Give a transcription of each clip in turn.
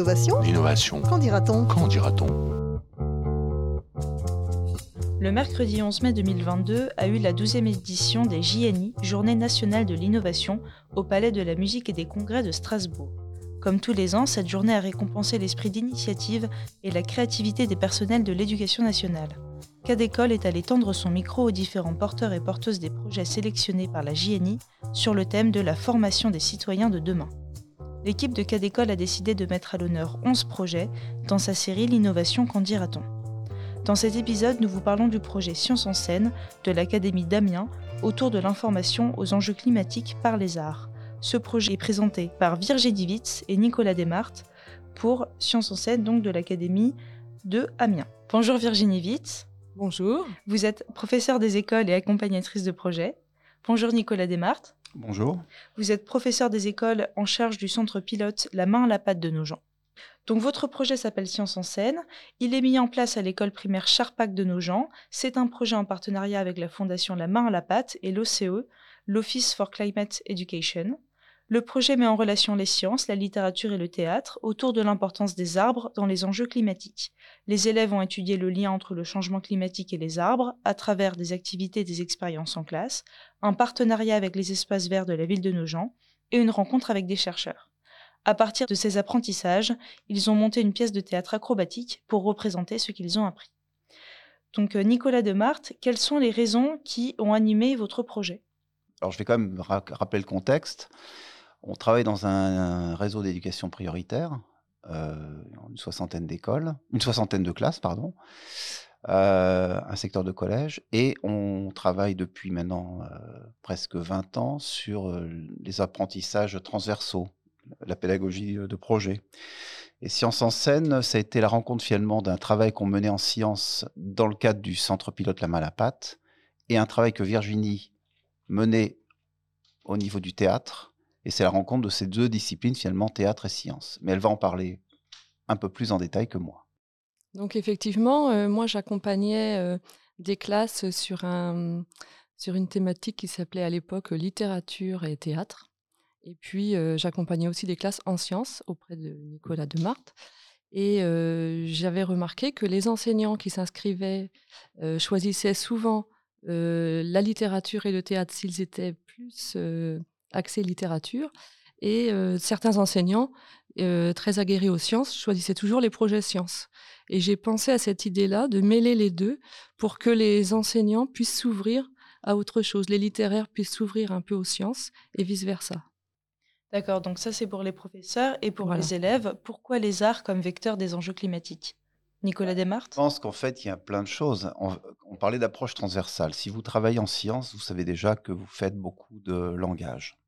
L'innovation L'innovation. Qu'en dira-t-on Qu'en dira-t-on Le mercredi 11 mai 2022 a eu la 12e édition des JNI, Journée nationale de l'innovation, au Palais de la musique et des congrès de Strasbourg. Comme tous les ans, cette journée a récompensé l'esprit d'initiative et la créativité des personnels de l'éducation nationale. Cadécole est allé tendre son micro aux différents porteurs et porteuses des projets sélectionnés par la JNI sur le thème de la formation des citoyens de demain. L'équipe de Cadécole a décidé de mettre à l'honneur 11 projets dans sa série L'innovation qu'en dira-t-on? Dans cet épisode, nous vous parlons du projet Science en scène de l'Académie d'Amiens autour de l'information aux enjeux climatiques par les arts. Ce projet est présenté par Virginie Witz et Nicolas Desmartes pour Science en scène donc de l'Académie de Amiens. Bonjour Virginie Witz. Bonjour. Vous êtes professeur des écoles et accompagnatrice de projet. Bonjour Nicolas Desmartes. Bonjour. Vous êtes professeur des écoles en charge du centre pilote La main à la patte de nos gens. Donc votre projet s'appelle Science en scène. Il est mis en place à l'école primaire Charpac de nos gens. C'est un projet en partenariat avec la fondation La main à la patte et l'OCE, l'Office for Climate Education. Le projet met en relation les sciences, la littérature et le théâtre autour de l'importance des arbres dans les enjeux climatiques. Les élèves ont étudié le lien entre le changement climatique et les arbres à travers des activités et des expériences en classe, un partenariat avec les espaces verts de la ville de Nogent et une rencontre avec des chercheurs. À partir de ces apprentissages, ils ont monté une pièce de théâtre acrobatique pour représenter ce qu'ils ont appris. Donc Nicolas Demarthe, quelles sont les raisons qui ont animé votre projet? Alors je vais quand même rappeler le contexte. On travaille dans un, réseau d'éducation prioritaire, euh, une soixantaine d'écoles, une soixantaine de classes, pardon, euh, un secteur de collège, et on travaille depuis maintenant euh, presque 20 ans sur les apprentissages transversaux, la pédagogie de projet. Et Science en scène, ça a été la rencontre finalement d'un travail qu'on menait en sciences dans le cadre du centre pilote La Malapate, et un travail que Virginie menait au niveau du théâtre, et c'est la rencontre de ces deux disciplines, finalement, théâtre et sciences. Mais elle va en parler un peu plus en détail que moi. Donc effectivement, euh, moi j'accompagnais euh, des classes sur, un, sur une thématique qui s'appelait à l'époque littérature et théâtre. Et puis euh, j'accompagnais aussi des classes en sciences auprès de Nicolas Demarthe. Et j'avais remarqué que les enseignants qui s'inscrivaient choisissaient souvent la littérature et le théâtre s'ils étaient plus accès littérature. Et euh, certains enseignants, euh, très aguerris aux sciences, choisissaient toujours les projets sciences. Et j'ai pensé à cette idée-là de mêler les deux pour que les enseignants puissent s'ouvrir à autre chose, les littéraires puissent s'ouvrir un peu aux sciences et vice-versa. D'accord, donc ça c'est pour les professeurs et pour les élèves. Pourquoi les arts comme vecteur des enjeux climatiques? Nicolas Desmartes? Je pense qu'en fait, il y a plein de choses. On, on parlait d'approche transversale. Si vous travaillez en sciences, vous savez déjà que vous faites beaucoup de langage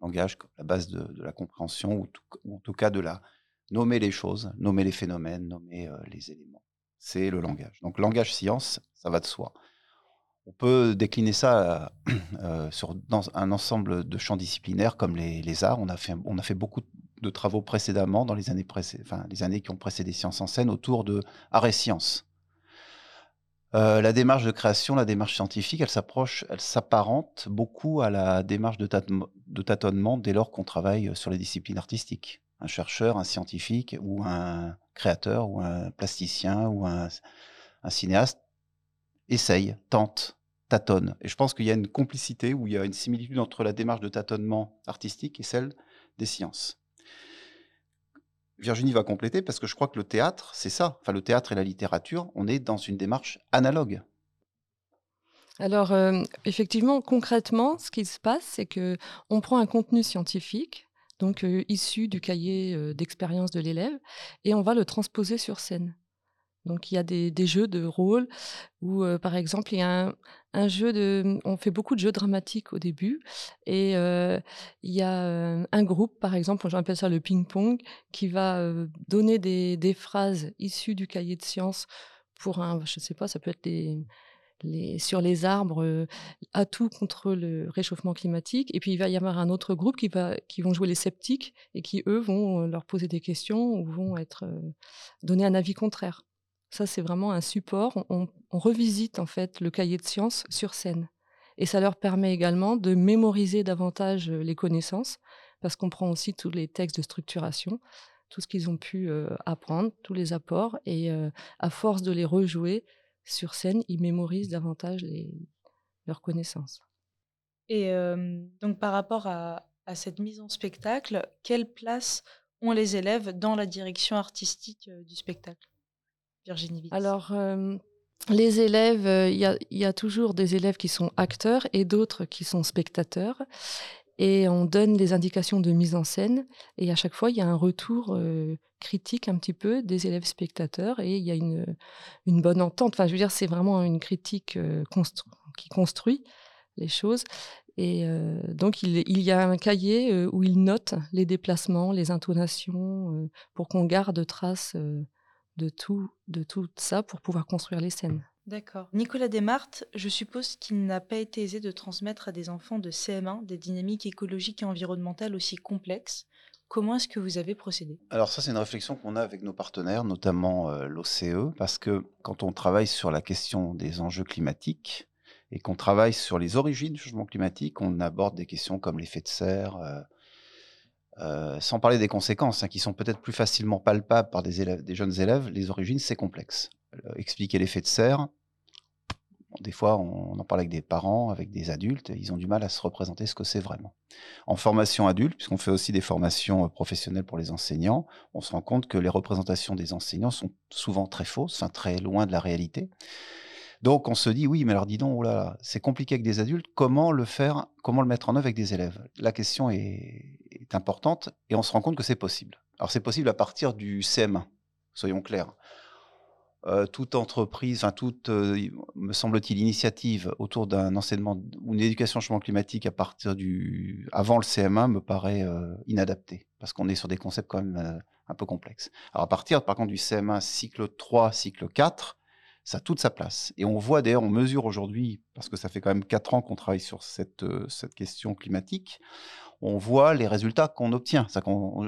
langage, la base de, la compréhension, ou, en tout cas de la nommer les choses, nommer les phénomènes, nommer euh, les éléments. C'est le langage. Donc langage science, ça va de soi. On peut décliner ça euh, sur dans un ensemble de champs disciplinaires comme les, arts. On a, fait, on a fait beaucoup de travaux précédemment, dans les années, enfin, les années qui ont précédé Sciences en scène, autour de arts et sciences. Euh, la démarche de création, la démarche scientifique, elle s'approche, elle s'apparente beaucoup à la démarche de, tâtonnement dès lors qu'on travaille sur les disciplines artistiques. Un chercheur, un scientifique ou un créateur ou un plasticien ou un, cinéaste essaye, tente, tâtonne. Et je pense qu'il y a une complicité ou il y a une similitude entre la démarche de tâtonnement artistique et celle des sciences. Virginie va compléter parce que je crois que le théâtre, c'est ça. Enfin, le théâtre et la littérature, on est dans une démarche analogue. Alors, euh, effectivement, concrètement, ce qui se passe, c'est que on prend un contenu scientifique, donc euh, issu du cahier euh, d'expérience de l'élève, et on va le transposer sur scène. Donc il y a des, jeux de rôle où, par exemple, il y a un, jeu de... On fait beaucoup de jeux dramatiques au début. Et il y a un groupe, par exemple, j'appelle ça le ping-pong, qui va donner des, phrases issues du cahier de sciences pour un... Je ne sais pas, ça peut être sur les arbres, à tout contre le réchauffement climatique. Et puis il va y avoir un autre groupe qui, va, vont jouer les sceptiques et qui, eux, vont leur poser des questions ou vont être, donner un avis contraire. Ça, c'est vraiment un support. On, revisite en fait le cahier de sciences sur scène. Et ça leur permet également de mémoriser davantage euh, les connaissances, parce qu'on prend aussi tous les textes de structuration, tout ce qu'ils ont pu apprendre, tous les apports, et à force de les rejouer sur scène, ils mémorisent davantage leurs connaissances. Et donc par rapport à, cette mise en spectacle, quelle place ont les élèves dans la direction artistique du spectacle? Virginie. Alors, les élèves, il y, a toujours des élèves qui sont acteurs et d'autres qui sont spectateurs. Et on donne des indications de mise en scène. Et à chaque fois, il y a un retour critique un petit peu des élèves spectateurs. Et il y a une, bonne entente. Enfin, je veux dire, c'est vraiment une critique qui construit les choses. Et donc, il, il, y a un cahier où il note les déplacements, les intonations, pour qu'on garde trace de tout, de tout ça pour pouvoir construire les scènes. D'accord. Nicolas Desmartes, je suppose qu'il n'a pas été aisé de transmettre à des enfants de CM1 des dynamiques écologiques et environnementales aussi complexes. Comment est-ce que vous avez procédé? Alors ça, c'est une réflexion qu'on a avec nos partenaires, notamment l'OCE, parce que quand on travaille sur la question des enjeux climatiques et qu'on travaille sur les origines du changement climatique, on aborde des questions comme l'effet de serre, euh, sans parler des conséquences, hein, qui sont peut-être plus facilement palpables par des, élèves, des jeunes élèves, les origines, c'est complexe. Euh, expliquer l'effet de serre, des fois, on, en parle avec des parents, avec des adultes, ils ont du mal à se représenter ce que c'est vraiment. En formation adulte, puisqu'on fait aussi des formations euh, professionnelles pour les enseignants, on se rend compte que les représentations des enseignants sont souvent très fausses, très loin de la réalité. Donc on se dit oui, mais alors dis donc, oh là, c'est compliqué avec des adultes. Comment le faire Comment le mettre en œuvre avec des élèves? La question est, importante et on se rend compte que c'est possible. Alors c'est possible à partir du CM1, soyons clairs. Euh, toute entreprise, enfin toute, euh, me semble-t-il, initiative autour d'un enseignement ou une éducation au changement climatique à partir du avant le CM1 me paraît euh, inadaptée parce qu'on est sur des concepts quand même un peu complexes. Alors à partir par contre du CM1 cycle 3, cycle 4, ça a toute sa place. Et on voit d'ailleurs, on mesure aujourd'hui, parce que ça fait quand même quatre ans qu'on travaille sur cette, euh, cette question climatique, on voit les résultats qu'on obtient.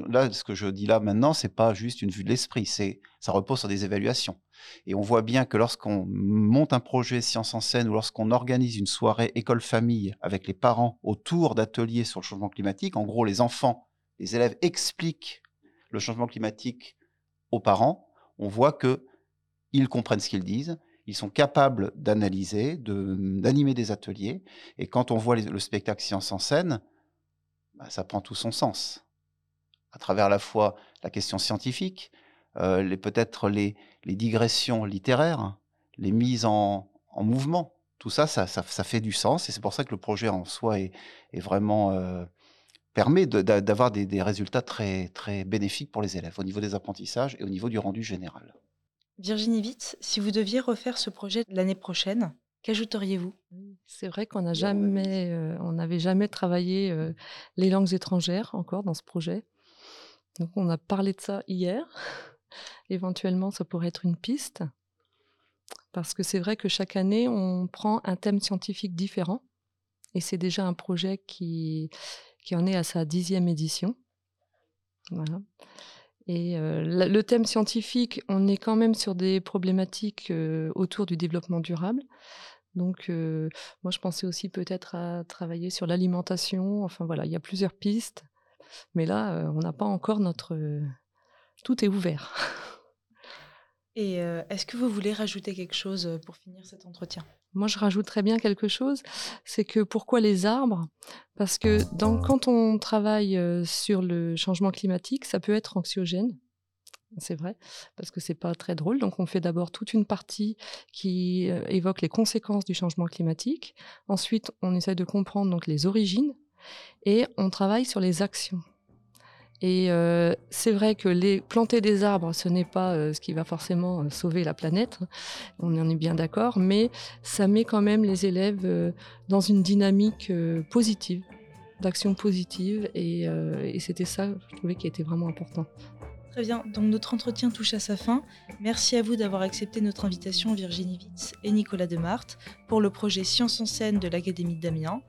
Là, ce que je dis là maintenant, c'est pas juste une vue de l'esprit, c'est ça repose sur des évaluations. Et on voit bien que lorsqu'on monte un projet Science en scène ou lorsqu'on organise une soirée école-famille avec les parents autour d'ateliers sur le changement climatique, en gros, les enfants, les élèves expliquent le changement climatique aux parents, on voit que ils comprennent ce qu'ils disent, ils sont capables d'analyser, d'animer des ateliers. Et quand on voit le spectacle science en scène, bah, ça prend tout son sens. À travers la fois la question scientifique, euh, peut-être les, digressions littéraires, les mises en, mouvement. Tout ça ça, fait du sens. Et c'est pour ça que le projet en soi est, vraiment euh, permet d'avoir des, des, résultats très, très bénéfiques pour les élèves au niveau des apprentissages et au niveau du rendu général. Virginie Witt, si vous deviez refaire ce projet l'année prochaine, qu'ajouteriez-vous? C'est vrai qu'on n'a jamais, euh, on n'avait jamais travaillé euh, les langues étrangères encore dans ce projet. Donc on a parlé de ça hier. Éventuellement, ça pourrait être une piste. Parce que c'est vrai que chaque année, on prend un thème scientifique différent. Et c'est déjà un projet qui, qui en est à sa dixième édition. Voilà. Et le thème scientifique, on est quand même sur des problématiques autour du développement durable. Donc, moi, je pensais aussi peut-être à travailler sur l'alimentation. Enfin, voilà, il y a plusieurs pistes. Mais là, on n'a pas encore notre... Tout est ouvert. Et est-ce que vous voulez rajouter quelque chose pour finir cet entretien? Moi, je rajouterais bien quelque chose, c'est que pourquoi les arbres? Parce que quand on travaille sur le changement climatique, ça peut être anxiogène. C'est vrai, parce que c'est pas très drôle. Donc, on fait d'abord toute une partie qui évoque les conséquences du changement climatique. Ensuite, on essaie de comprendre donc les origines et on travaille sur les actions. Et euh, c'est vrai que les, planter des arbres, ce n'est pas euh, ce qui va forcément euh, sauver la planète, on en est bien d'accord, mais ça met quand même les élèves dans une dynamique positive, d'action positive, et, et c'était ça, je trouvais, qui était vraiment important. Très bien, donc notre entretien touche à sa fin. Merci à vous d'avoir accepté notre invitation, Virginie Witz et Nicolas Demarthe, pour le projet Science en scène de l'Académie d'Amiens.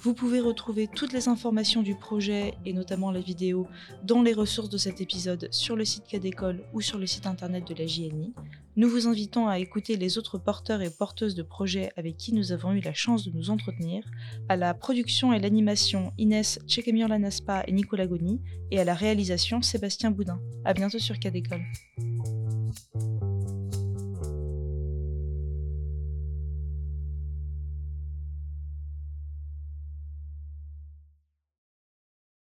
Vous pouvez retrouver toutes les informations du projet et notamment la vidéo dans les ressources de cet épisode sur le site Cadécole ou sur le site internet de la JNI. Nous vous invitons à écouter les autres porteurs et porteuses de projets avec qui nous avons eu la chance de nous entretenir, à la production et l'animation Inès Tchekemir Lanaspa et Nicolas Goni, et à la réalisation Sébastien Boudin. A bientôt sur Cadécole.